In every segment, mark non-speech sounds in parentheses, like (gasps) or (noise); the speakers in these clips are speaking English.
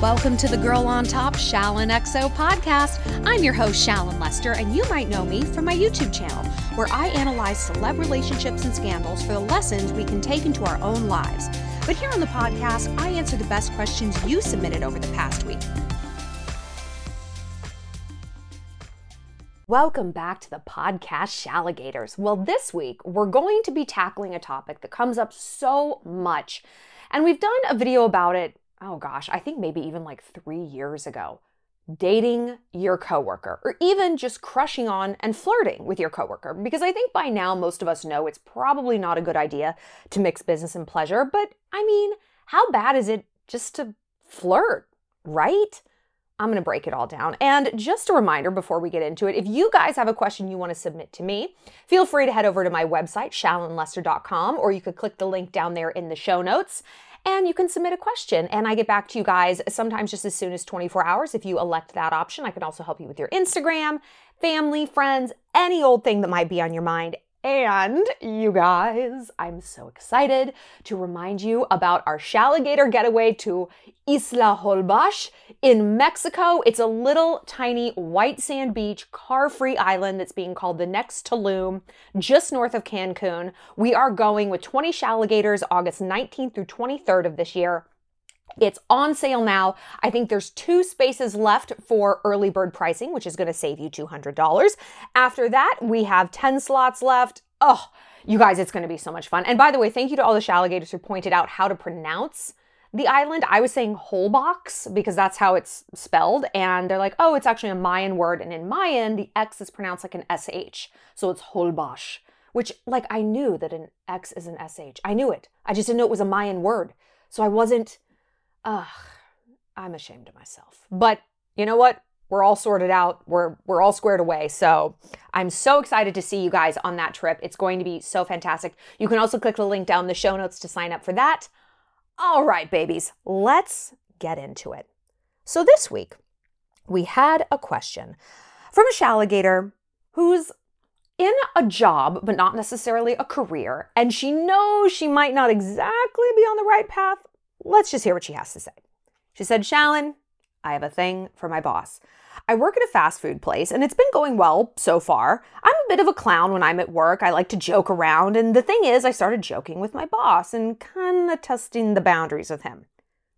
Welcome to the Girl on Top Shallon XO podcast. I'm your host, Shallon Lester, and you might know me from my YouTube channel, where I analyze celeb relationships and scandals for the lessons we can take into our own lives. But here on the podcast, I answer the best questions you submitted over the past week. Welcome back to the podcast, Shalligators. Well, this week we're going to be tackling a topic that comes up so much, and we've done a video about it oh gosh, I think maybe even like three years ago. Dating your coworker, or even just crushing on and flirting with your coworker. Because I think by now most of us know it's probably not a good idea to mix business and pleasure. But I mean, how bad is it just to flirt, right? I'm going to break it all down. And just a reminder before we get into it, if you guys have a question you want to submit to me, feel free to head over to my website, shallonlester.com, or you could click the link down there in the show notes and you can submit a question and I get back to you guys sometimes just as soon as 24 hours if you elect that option. I can also help you with your Instagram, family, friends, any old thing that might be on your mind. And you guys, I'm so excited to remind you about our Shalligator getaway to Isla Holbox in Mexico. It's a little tiny white sand beach, car free island that's being called the next Tulum, just north of Cancun. We are going with 20 Shalligators August 19th through 23rd of this year. It's on sale now. I think there's two spaces left for early bird pricing, which is going to save you $200. After that, we have 10 slots left. Oh, you guys, it's going to be so much fun. And by the way, thank you to all the Shalligators who pointed out how to pronounce the island. I was saying Holbox because that's how it's spelled. And they're like, oh, it's actually a Mayan word. And in Mayan, the X is pronounced like an SH. So it's Holbox, which, like, I knew that an X is an SH. I knew it. I just didn't know it was a Mayan word. So I wasn't Ugh, I'm ashamed of myself. But you know what? We're all sorted out. We're we're all squared away. So I'm so excited to see you guys on that trip. It's going to be so fantastic. You can also click the link down the show notes to sign up for that. All right, babies, let's get into it. So this week, we had a question from a Shalligator who's in a job, but not necessarily a career, and she knows she might not exactly be on the right path Let's just hear what she has to say. She said, Shallon, I have a thing for my boss. I work at a fast food place and it's been going well so far. I'm a bit of a clown when I'm at work. I like to joke around. And the thing is, I started joking with my boss and kind of testing the boundaries with him.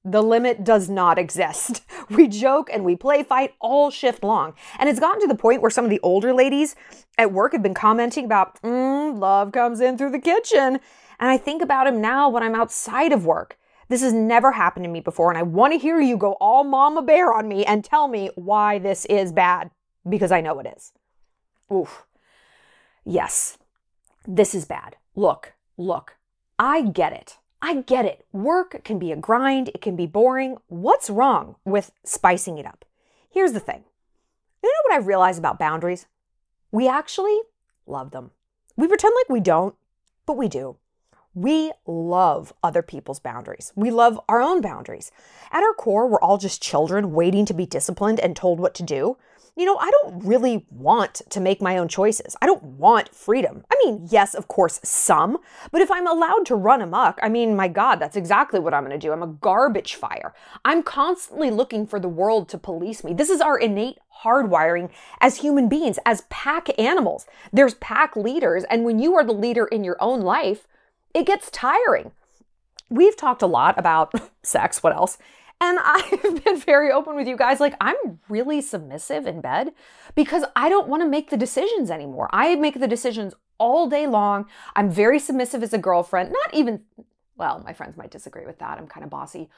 The limit does not exist. (laughs) We joke and we play fight all shift long. And it's gotten to the point where some of the older ladies at work have been commenting about, mm, love comes in through the kitchen. And I think about him now when I'm outside of work. This has never happened to me before, and I want to hear you go all mama bear on me and tell me why this is bad, because I know it is. Oof. Yes, this is bad. Look, look, I get it. I get it. Work can be a grind, it can be boring. What's wrong with spicing it up? Here's the thing you know what I realize about boundaries? We actually love them. We pretend like we don't, but we do. We love other people's boundaries. We love our own boundaries. At our core, we're all just children waiting to be disciplined and told what to do. You know, I don't really want to make my own choices. I don't want freedom. I mean, yes, of course, some, but if I'm allowed to run amok, I mean, my God, that's exactly what I'm going to do. I'm a garbage fire. I'm constantly looking for the world to police me. This is our innate hardwiring as human beings, as pack animals. There's pack leaders, and when you are the leader in your own life, it gets tiring. We've talked a lot about (laughs) sex, what else? And (laughs) I've been very open with you guys. Like, I'm really submissive in bed because I don't want to make the decisions anymore. I make the decisions all day long. I'm very submissive as a girlfriend. Not even, well, my friends might disagree with that. I'm kind of bossy.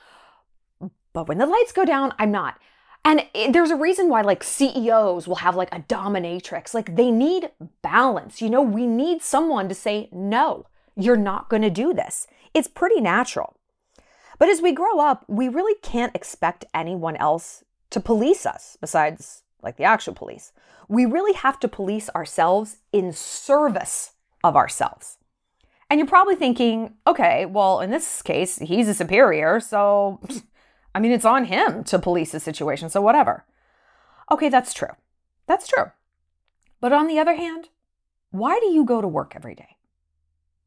But when the lights go down, I'm not. And it, there's a reason why, like, CEOs will have like a dominatrix. Like, they need balance. You know, we need someone to say, no, you're not going to do this. It's pretty natural. But as we grow up, we really can't expect anyone else to police us besides like the actual police. We really have to police ourselves in service of ourselves. And you're probably thinking, okay, well, in this case, he's a superior, so (laughs) I mean, it's on him to police the situation, so whatever. Okay, that's true. That's true. But on the other hand, why do you go to work every day?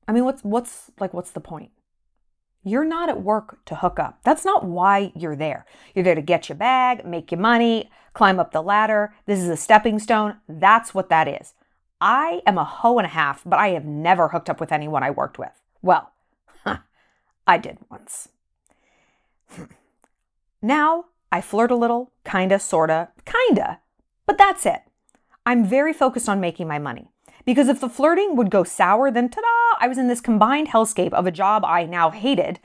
I mean, what's what's like what's the point? You're not at work to hook up. That's not why you're there. You're there to get your bag, make your money, climb up the ladder. This is a stepping stone. That's what that is. I am a hoe and a half, but I have never hooked up with anyone I worked with. Well, huh, (laughs) I did once. Hmm. now I flirt a little, kinda, sorta, kinda, but that's it. I'm very focused on making my money. Because if the flirting would go sour, then ta da, I was in this combined hellscape of a job I now hated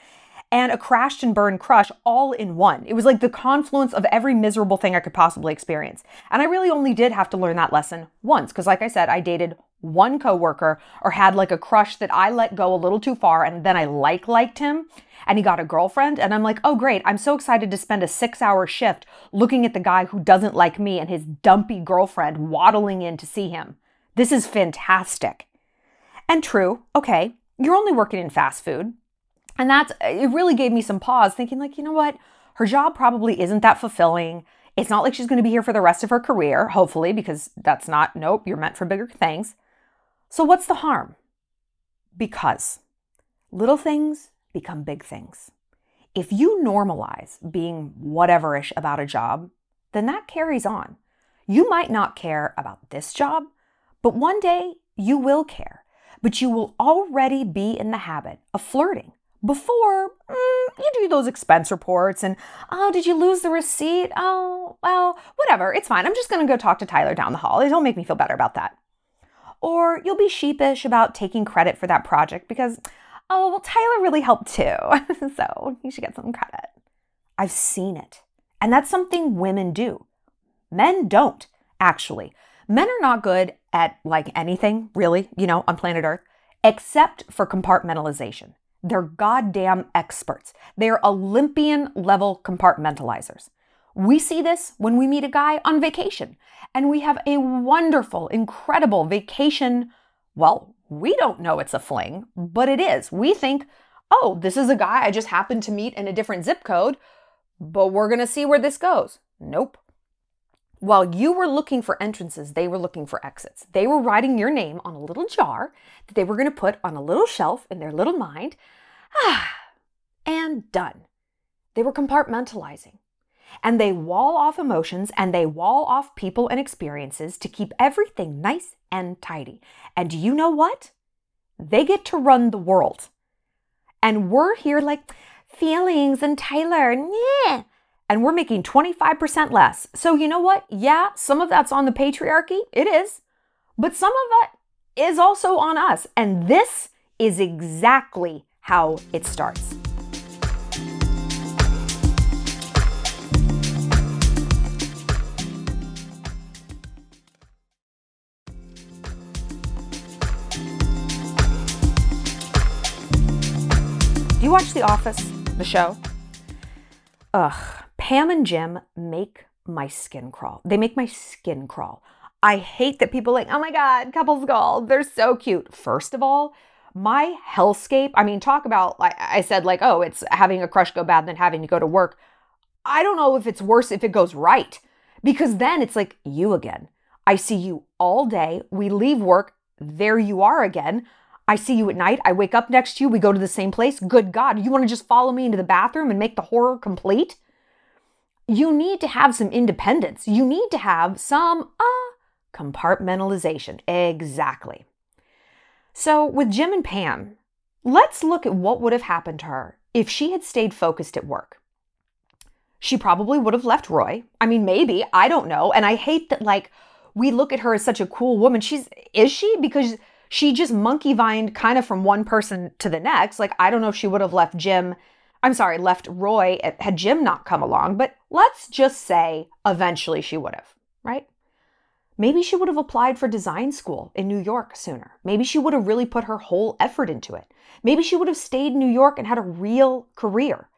and a crashed and burned crush all in one. It was like the confluence of every miserable thing I could possibly experience. And I really only did have to learn that lesson once, because like I said, I dated one coworker or had like a crush that I let go a little too far and then I like liked him and he got a girlfriend and I'm like, "Oh great, I'm so excited to spend a 6-hour shift looking at the guy who doesn't like me and his dumpy girlfriend waddling in to see him." This is fantastic. And true, okay, you're only working in fast food. And that's, it really gave me some pause thinking, like, you know what? Her job probably isn't that fulfilling. It's not like she's going to be here for the rest of her career, hopefully, because that's not, nope, you're meant for bigger things. So what's the harm? Because little things become big things. If you normalize being whateverish about a job, then that carries on. You might not care about this job, but one day you will care, but you will already be in the habit of flirting before mm, you do those expense reports and, oh, did you lose the receipt? Oh, well, whatever, it's fine. I'm just to go talk to Tyler down the hall. It'll make me feel better about that. Or you'll be sheepish about taking credit for that project because, oh, well, Tyler really helped too. (laughs) so you should get some credit. I've seen it. And that's something women do. Men don't, actually. Men are not good at like anything, really, you know, on planet Earth, except for compartmentalization. They're goddamn experts. They're Olympian level compartmentalizers. We see this when we meet a guy on vacation and we have a wonderful, incredible vacation. Well, we don't know it's a fling, but it is. We think, oh, this is a guy I just happened to meet in a different zip code, but we're going to see where this goes. Nope. While you were looking for entrances, they were looking for exits. They were writing your name on a little jar that they were going to put on a little shelf in their little mind. Ah, (sighs) and done. They were compartmentalizing. And they wall off emotions and they wall off people and experiences to keep everything nice and tidy. And do you know what? They get to run the world. And we're here like, feelings and Tyler, yeah and we're making 25% less. So, you know what? Yeah, some of that's on the patriarchy. It is. But some of it is also on us. And this is exactly how it starts. Do you watch The Office, the show? Ugh. Pam and Jim make my skin crawl. They make my skin crawl. I hate that people like, oh my God, couples gold. They're so cute. First of all, my hellscape, I mean, talk about, like I said, like, oh, it's having a crush go bad than having to go to work. I don't know if it's worse if it goes right because then it's like you again. I see you all day. We leave work. There you are again. I see you at night. I wake up next to you. We go to the same place. Good God, you want to just follow me into the bathroom and make the horror complete? You need to have some independence. You need to have some uh, compartmentalization. Exactly. So, with Jim and Pam, let's look at what would have happened to her if she had stayed focused at work. She probably would have left Roy. I mean, maybe, I don't know. And I hate that, like, we look at her as such a cool woman. She's, is she? Because she just monkey vined kind of from one person to the next. Like, I don't know if she would have left Jim, I'm sorry, left Roy eh, had Jim not come along, but let's just say eventually she would have, right? Maybe she would have applied for design school in New York sooner. Maybe she would have really put her whole effort into it. Maybe she would have stayed in New York and had a real career.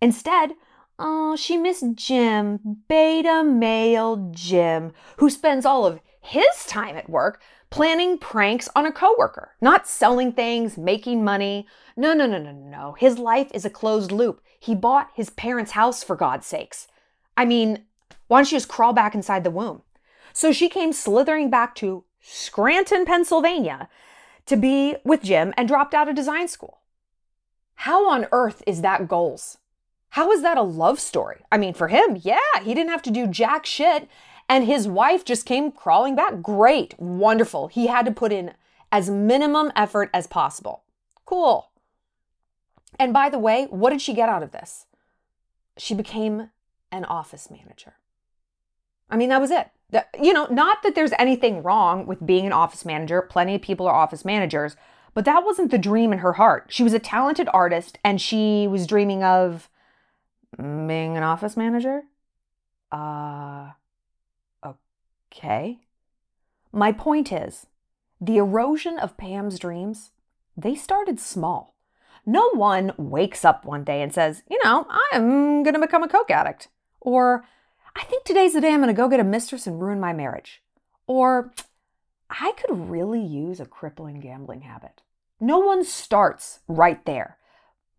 Instead, oh, she missed Jim, beta male Jim, who spends all of his time at work planning pranks on a coworker, not selling things, making money. No, no, no, no, no. His life is a closed loop. He bought his parents' house for God's sakes. I mean, why don't you just crawl back inside the womb? So she came slithering back to Scranton, Pennsylvania to be with Jim and dropped out of design school. How on earth is that goals? How is that a love story? I mean, for him, yeah, he didn't have to do jack shit. And his wife just came crawling back. Great, wonderful. He had to put in as minimum effort as possible. Cool. And by the way, what did she get out of this? She became an office manager. I mean, that was it you know, not that there's anything wrong with being an office manager. Plenty of people are office managers, but that wasn't the dream in her heart. She was a talented artist and she was dreaming of being an office manager. Uh, okay. My point is, the erosion of Pam's dreams, they started small. No one wakes up one day and says, you know, I'm going to become a coke addict. Or I think today's the day I'm going to go get a mistress and ruin my marriage. Or I could really use a crippling gambling habit. No one starts right there,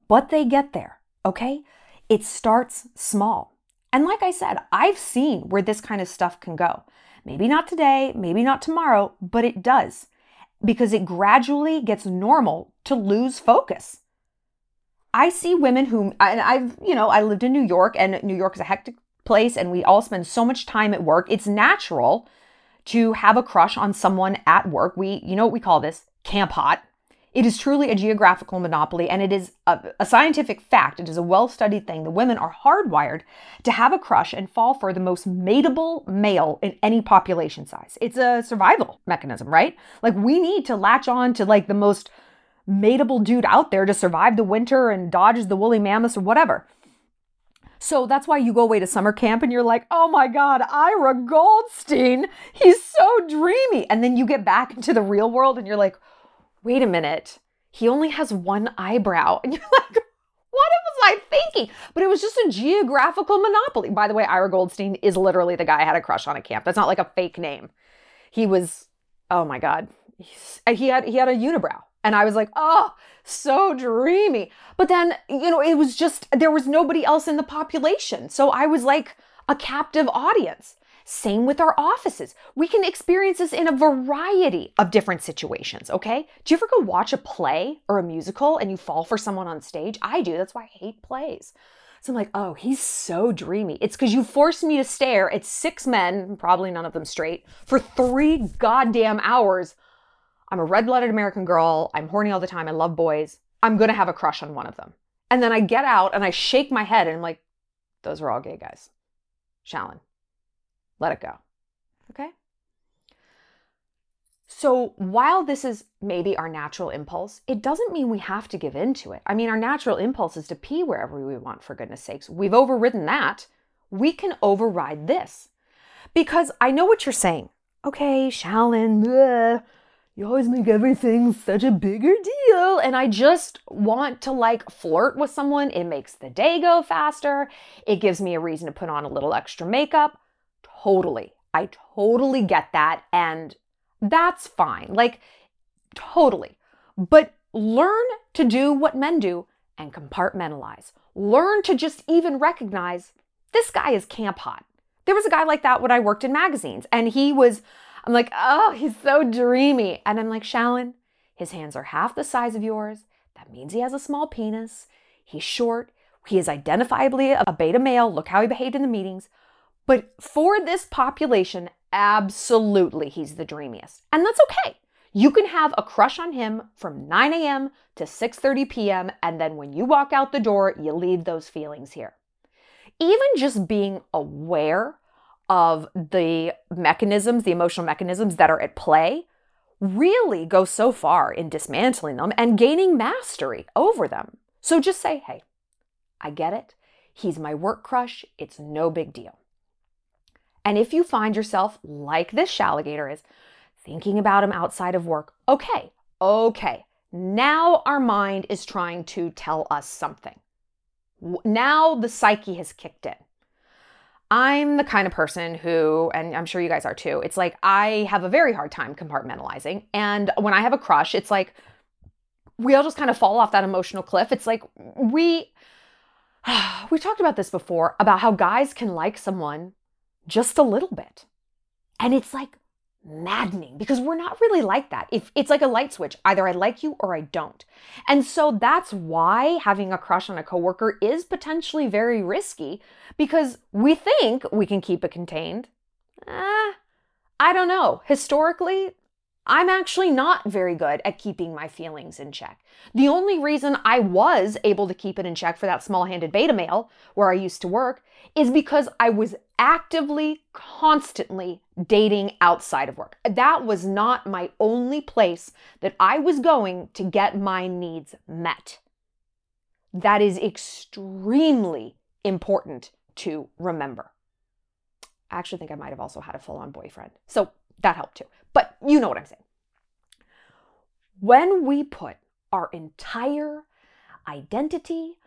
but they get there, okay? It starts small. And like I said, I've seen where this kind of stuff can go. Maybe not today, maybe not tomorrow, but it does because it gradually gets normal to lose focus. I see women who, and I've, you know, I lived in New York and New York is a hectic place and we all spend so much time at work, it's natural to have a crush on someone at work. We, you know what we call this? Camp hot. It is truly a geographical monopoly and it is a, a scientific fact. It is a well studied thing. The women are hardwired to have a crush and fall for the most mateable male in any population size. It's a survival mechanism, right? Like we need to latch on to like the most mateable dude out there to survive the winter and dodge the woolly mammoths or whatever. So that's why you go away to summer camp and you're like, oh my God, Ira Goldstein, he's so dreamy. And then you get back into the real world and you're like, wait a minute, he only has one eyebrow. (laughs) And you're like, what was I thinking? But it was just a geographical monopoly. By the way, Ira Goldstein is literally the guy I had a crush on at camp. That's not like a fake name. He was, oh my God, he had he had a unibrow. And I was like, oh, so dreamy. But then, you know, it was just, there was nobody else in the population. So I was like a captive audience. Same with our offices. We can experience this in a variety of different situations, okay? Do you ever go watch a play or a musical and you fall for someone on stage? I do. That's why I hate plays. So I'm like, oh, he's so dreamy. It's because you forced me to stare at six men, probably none of them straight, for three goddamn hours I'm a red blooded American girl. I'm horny all the time. I love boys. I'm going to have a crush on one of them. And then I get out and I shake my head and I'm like, those are all gay guys. Shallon, let it go. Okay? So while this is maybe our natural impulse, it doesn't mean we have to give in to it. I mean, our natural impulse is to pee wherever we want, for goodness sakes. We've overridden that. We can override this. Because I know what you're saying. Okay, Shallon, bleh, you always make everything such a bigger deal. And I just want to like flirt with someone. It makes the day go faster. It gives me a reason to put on a little extra makeup. Totally. I totally get that. And that's fine. Like, totally. But learn to do what men do and compartmentalize. Learn to just even recognize this guy is camp hot. There was a guy like that when I worked in magazines, and he was, I'm like, oh, he's so dreamy. And I'm like, Shallon, his hands are half the size of yours. That means he has a small penis. He's short. He is identifiably a beta male. Look how he behaved in the meetings. But for this population, absolutely he's the dreamiest. And that's okay. You can have a crush on him from 9 a.m. to 6:30 p.m. and then when you walk out the door, you leave those feelings here. Even just being aware of the mechanisms, the emotional mechanisms that are at play, really goes so far in dismantling them and gaining mastery over them. So just say, hey, I get it. He's my work crush. It's no big deal. And if you find yourself like this Shalligator is, thinking about him outside of work, okay, okay, now our mind is trying to tell us something. Now the psyche has kicked in. I'm the kind of person who, and I'm sure you guys are too, it's like I have a very hard time compartmentalizing. And when I have a crush, it's like we all just kind of fall off that emotional cliff. It's like we, (sighs) we talked about this before about how guys can like someone just a little bit. And it's like maddening because we're not really like that. If it's like a light switch, either I like you or I don't. And so that's why having a crush on a coworker is potentially very risky because we think we can keep it contained. Eh, I don't know. Historically, I'm actually not very good at keeping my feelings in check. The only reason I was able to keep it in check for that small handed beta male where I used to work is because I was actively, constantly dating outside of work. That was not my only place that I was going to get my needs met. That is extremely important to remember. I actually think I might have also had a full on boyfriend. So that helped too. But you know what I'm saying. When we put our entire identity,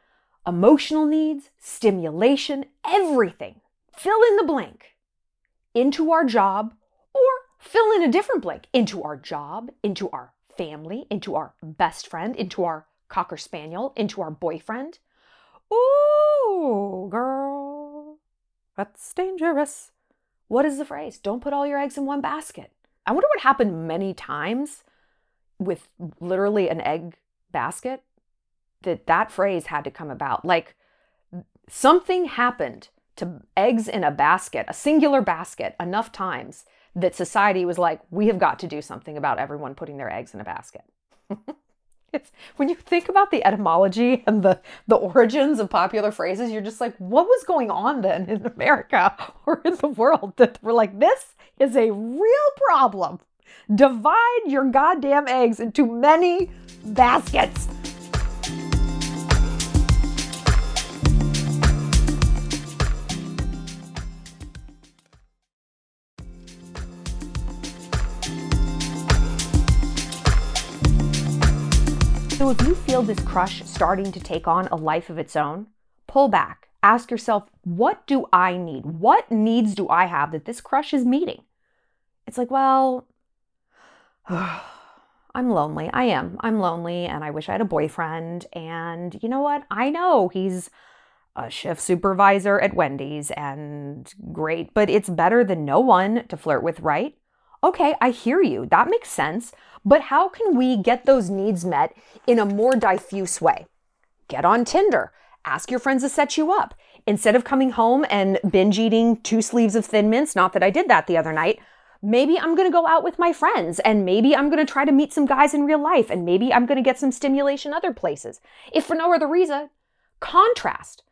emotional needs, stimulation, everything, fill in the blank into our job or fill in a different blank into our job, into our family, into our best friend, into our cocker spaniel, into our boyfriend. Ooh, girl, that's dangerous. What is the phrase? Don't put all your eggs in one basket. I wonder what happened many times with literally an egg basket that that phrase had to come about. Like something happened to eggs in a basket, a singular basket, enough times that society was like, we have got to do something about everyone putting their eggs in a basket. (laughs) it's when you think about the etymology and the the origins of popular phrases, you're just like, what was going on then in America (laughs) or in the world that we're like, this is a real problem. Divide your goddamn eggs into many baskets. So if you feel this crush starting to take on a life of its own, pull back. Ask yourself, what do I need? What needs do I have that this crush is meeting? It's like, well, (sighs) I'm lonely. I am. I'm lonely and I wish I had a boyfriend. And you know what? I know he's a shift supervisor at Wendy's and great, but it's better than no one to flirt with, right? Okay, I hear you. That makes sense. But how can we get those needs met in a more diffuse way? Get on Tinder. Ask your friends to set you up. Instead of coming home and binge eating two sleeves of Thin Mints, not that I did that the other night, maybe I'm going to go out with my friends and maybe I'm going to try to meet some guys in real life and maybe I'm going to get some stimulation other places. If for no other reason, contrast.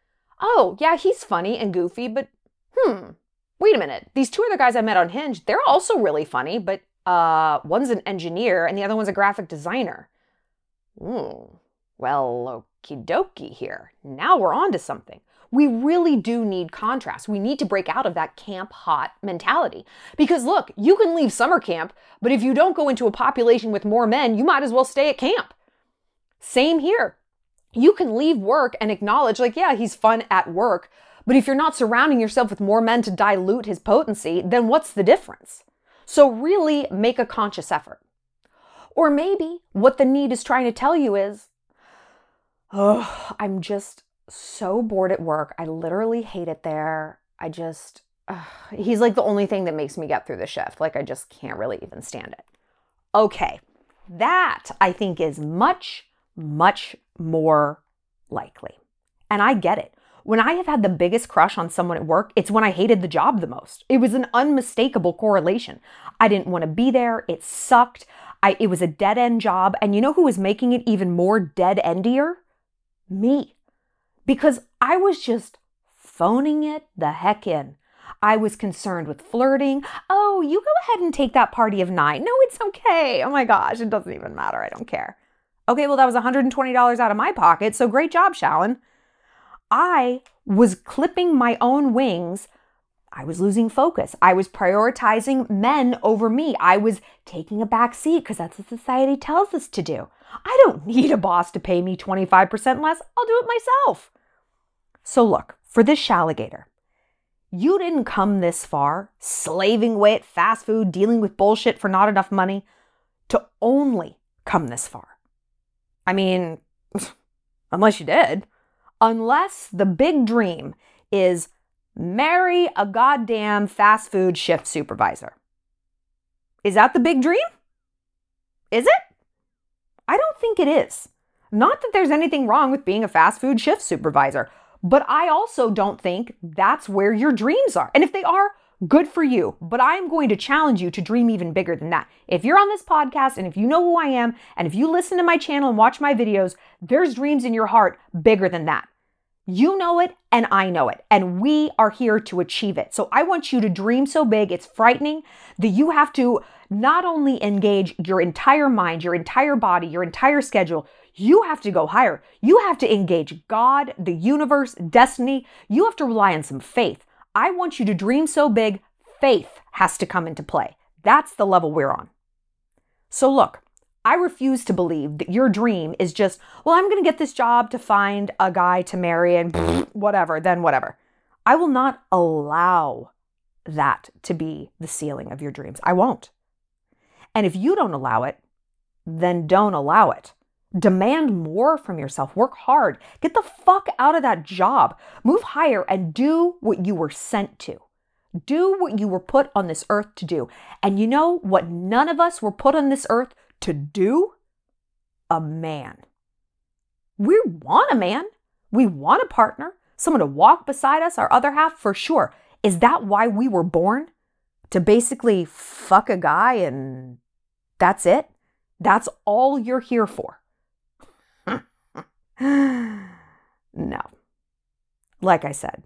Oh, yeah, he's funny and goofy, but hmm, wait a minute. These two other guys I met on Hinge, they're also really funny, but uh, one's an engineer and the other one's a graphic designer. Ooh, well, okie dokie here. Now we're on to something. We really do need contrast. We need to break out of that camp hot mentality. Because look, you can leave summer camp, but if you don't go into a population with more men, you might as well stay at camp. Same here. You can leave work and acknowledge, like, yeah, he's fun at work, but if you're not surrounding yourself with more men to dilute his potency, then what's the difference? So really make a conscious effort. Or maybe what the need is trying to tell you is, oh, I'm just so bored at work. I literally hate it there. I just, uh, he's like the only thing that makes me get through the shift. Like, I just can't really even stand it. Okay, that I think is much, much more likely. And I get it. When I have had the biggest crush on someone at work, it's when I hated the job the most. It was an unmistakable correlation. I didn't want to be there. It sucked. I, it was a dead end job. And you know who was making it even more dead endier? Me. Because I was just phoning it the heck in. I was concerned with flirting. Oh, you go ahead and take that party of nine. No, it's okay. Oh my gosh, it doesn't even matter. I don't care. Okay, well, that was $120 out of my pocket, so great job, Shallon. I was clipping my own wings. I was losing focus. I was prioritizing men over me. I was taking a back seat because that's what society tells us to do. I don't need a boss to pay me 25% less. I'll do it myself. So, look, for this shalligator, you didn't come this far slaving away at fast food, dealing with bullshit for not enough money to only come this far. I mean, (laughs) unless you did unless the big dream is marry a goddamn fast food shift supervisor. Is that the big dream? Is it? I don't think it is. Not that there's anything wrong with being a fast food shift supervisor, but I also don't think that's where your dreams are. And if they are, good for you. But I'm going to challenge you to dream even bigger than that. If you're on this podcast and if you know who I am, and if you listen to my channel and watch my videos, there's dreams in your heart bigger than that. You know it and I know it, and we are here to achieve it. So I want you to dream so big, it's frightening that you have to not only engage your entire mind, your entire body, your entire schedule, you have to go higher. You have to engage God, the universe, destiny. You have to rely on some faith. I want you to dream so big, faith has to come into play. That's the level we're on. So, look, I refuse to believe that your dream is just, well, I'm going to get this job to find a guy to marry and (laughs) whatever, then whatever. I will not allow that to be the ceiling of your dreams. I won't. And if you don't allow it, then don't allow it. Demand more from yourself. Work hard. Get the fuck out of that job. Move higher and do what you were sent to. Do what you were put on this earth to do. And you know what none of us were put on this earth to do? A man. We want a man. We want a partner, someone to walk beside us, our other half, for sure. Is that why we were born? To basically fuck a guy and that's it? That's all you're here for. (gasps) no. Like I said,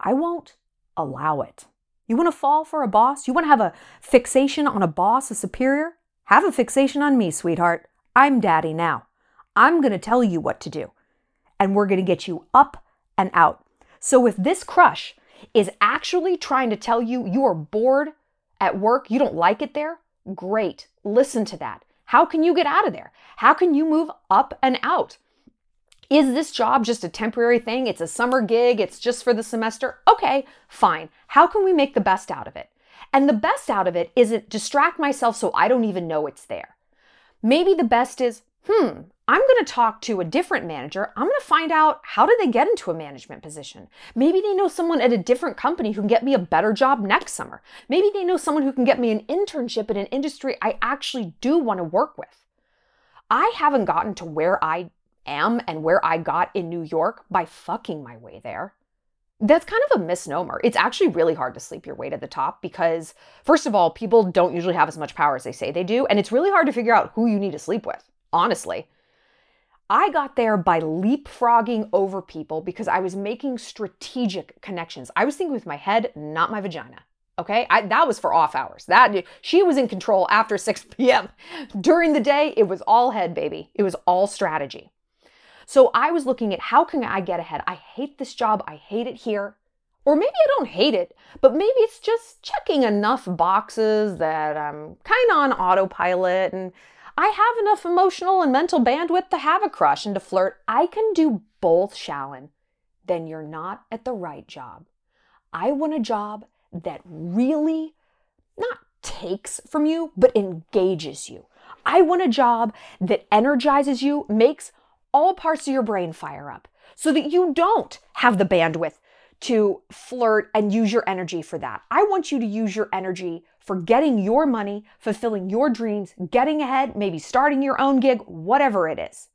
I won't allow it. You want to fall for a boss? You want to have a fixation on a boss, a superior? Have a fixation on me, sweetheart. I'm daddy now. I'm going to tell you what to do. And we're going to get you up and out. So if this crush is actually trying to tell you you are bored at work, you don't like it there, great. Listen to that. How can you get out of there? How can you move up and out? Is this job just a temporary thing? It's a summer gig, it's just for the semester? Okay, fine. How can we make the best out of it? And the best out of it isn't distract myself so I don't even know it's there. Maybe the best is, hmm, I'm going to talk to a different manager. I'm going to find out how did they get into a management position. Maybe they know someone at a different company who can get me a better job next summer. Maybe they know someone who can get me an internship in an industry I actually do want to work with. I haven't gotten to where I am and where I got in New York by fucking my way there. That's kind of a misnomer. It's actually really hard to sleep your way to the top because, first of all, people don't usually have as much power as they say they do. And it's really hard to figure out who you need to sleep with, honestly. I got there by leapfrogging over people because I was making strategic connections. I was thinking with my head, not my vagina. Okay, I, that was for off hours. That she was in control after (laughs) 6 p.m. During the day, it was all head, baby. It was all strategy. So I was looking at how can I get ahead? I hate this job. I hate it here. Or maybe I don't hate it, but maybe it's just checking enough boxes that I'm kind of on autopilot and I have enough emotional and mental bandwidth to have a crush and to flirt. I can do both, Shallon. Then you're not at the right job. I want a job that really not takes from you, but engages you. I want a job that energizes you, makes all parts of your brain fire up so that you don't have the bandwidth to flirt and use your energy for that. I want you to use your energy for getting your money, fulfilling your dreams, getting ahead, maybe starting your own gig, whatever it is.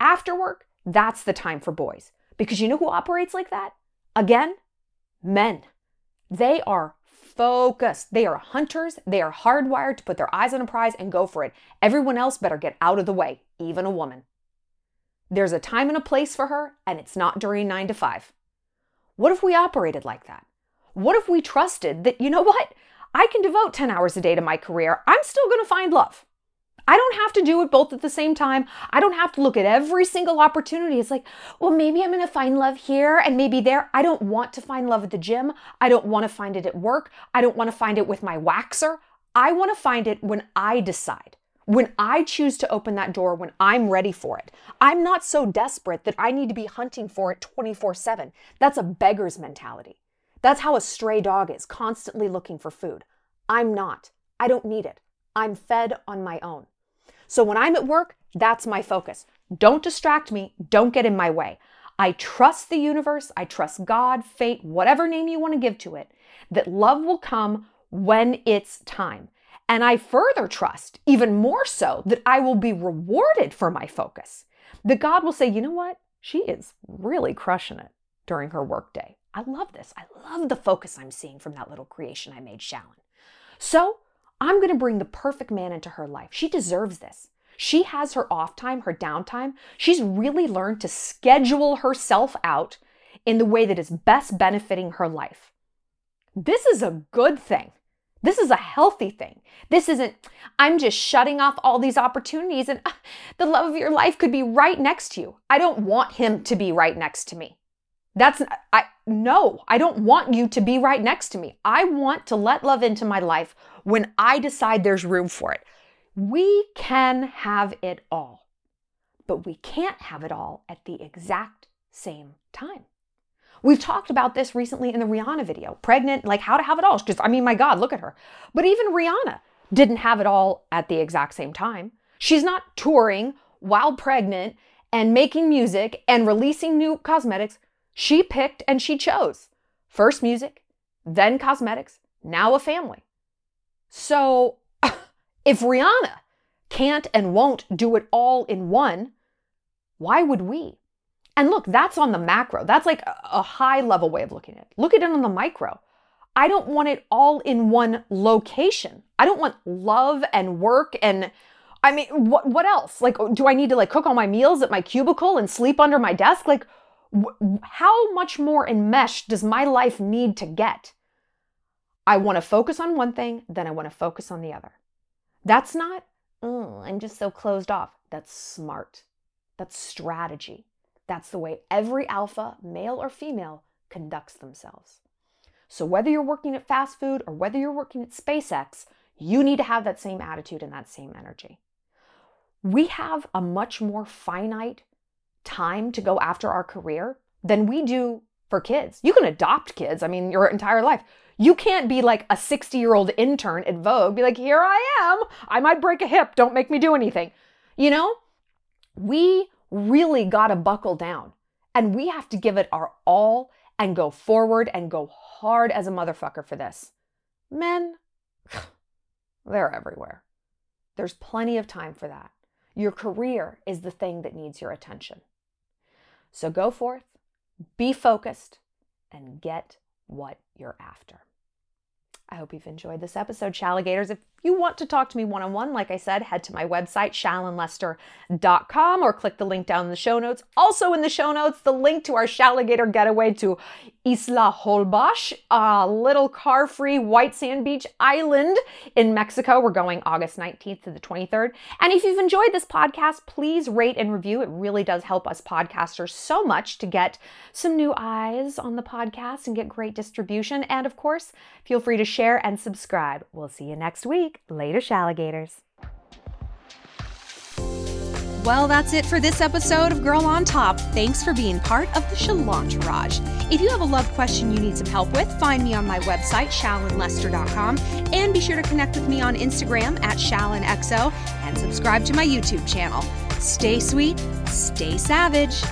After work, that's the time for boys. Because you know who operates like that? Again, men. They are focused. They are hunters. They are hardwired to put their eyes on a prize and go for it. Everyone else better get out of the way, even a woman. There's a time and a place for her, and it's not during nine to five. What if we operated like that? What if we trusted that, you know what? I can devote 10 hours a day to my career. I'm still going to find love. I don't have to do it both at the same time. I don't have to look at every single opportunity. It's like, well, maybe I'm going to find love here and maybe there. I don't want to find love at the gym. I don't want to find it at work. I don't want to find it with my waxer. I want to find it when I decide, when I choose to open that door, when I'm ready for it. I'm not so desperate that I need to be hunting for it 24 7. That's a beggar's mentality. That's how a stray dog is, constantly looking for food. I'm not. I don't need it. I'm fed on my own. So when I'm at work, that's my focus. Don't distract me. Don't get in my way. I trust the universe. I trust God, fate, whatever name you want to give to it, that love will come when it's time. And I further trust, even more so, that I will be rewarded for my focus. That God will say, you know what? She is really crushing it during her workday. I love this. I love the focus I'm seeing from that little creation I made, Shallon. So I'm going to bring the perfect man into her life. She deserves this. She has her off time, her downtime. She's really learned to schedule herself out in the way that is best benefiting her life. This is a good thing. This is a healthy thing. This isn't, I'm just shutting off all these opportunities and uh, the love of your life could be right next to you. I don't want him to be right next to me. That's, I, no, I don't want you to be right next to me. I want to let love into my life when I decide there's room for it. We can have it all, but we can't have it all at the exact same time. We've talked about this recently in the Rihanna video, pregnant, like how to have it all. Because, I mean, my God, look at her. But even Rihanna didn't have it all at the exact same time. She's not touring while pregnant and making music and releasing new cosmetics. She picked and she chose first music, then cosmetics, now a family. So (laughs) if Rihanna can't and won't do it all in one, why would we? And look, that's on the macro. That's like a high level way of looking at it. Look at it on the micro. I don't want it all in one location. I don't want love and work and I mean, what what else? Like oh, do I need to like cook all my meals at my cubicle and sleep under my desk? Like wh- how much more enmeshed does my life need to get? I want to focus on one thing, then I want to focus on the other. That's not, oh, I'm just so closed off. That's smart. That's strategy. That's the way every alpha, male or female, conducts themselves. So whether you're working at fast food or whether you're working at SpaceX, you need to have that same attitude and that same energy. We have a much more finite time to go after our career than we do for kids. You can adopt kids, I mean, your entire life. You can't be like a 60 year old intern at Vogue, be like, here I am. I might break a hip. Don't make me do anything. You know, we really got to buckle down and we have to give it our all and go forward and go hard as a motherfucker for this. Men, (sighs) they're everywhere. There's plenty of time for that. Your career is the thing that needs your attention. So go forth, be focused, and get what you're after. I hope you've enjoyed this episode, Shalligators. If you want to talk to me one on one, like I said, head to my website, shallonlester.com, or click the link down in the show notes. Also, in the show notes, the link to our Shalligator getaway to Isla Holbox, a little car free white sand beach island in Mexico. We're going August 19th to the 23rd. And if you've enjoyed this podcast, please rate and review. It really does help us podcasters so much to get some new eyes on the podcast and get great distribution. And of course, feel free to share and subscribe. We'll see you next week. Later, Shalligators. Well, that's it for this episode of Girl on Top. Thanks for being part of the Shalantourage. If you have a love question you need some help with, find me on my website, shallonlester.com, and be sure to connect with me on Instagram at shallonxo and subscribe to my YouTube channel. Stay sweet, stay savage.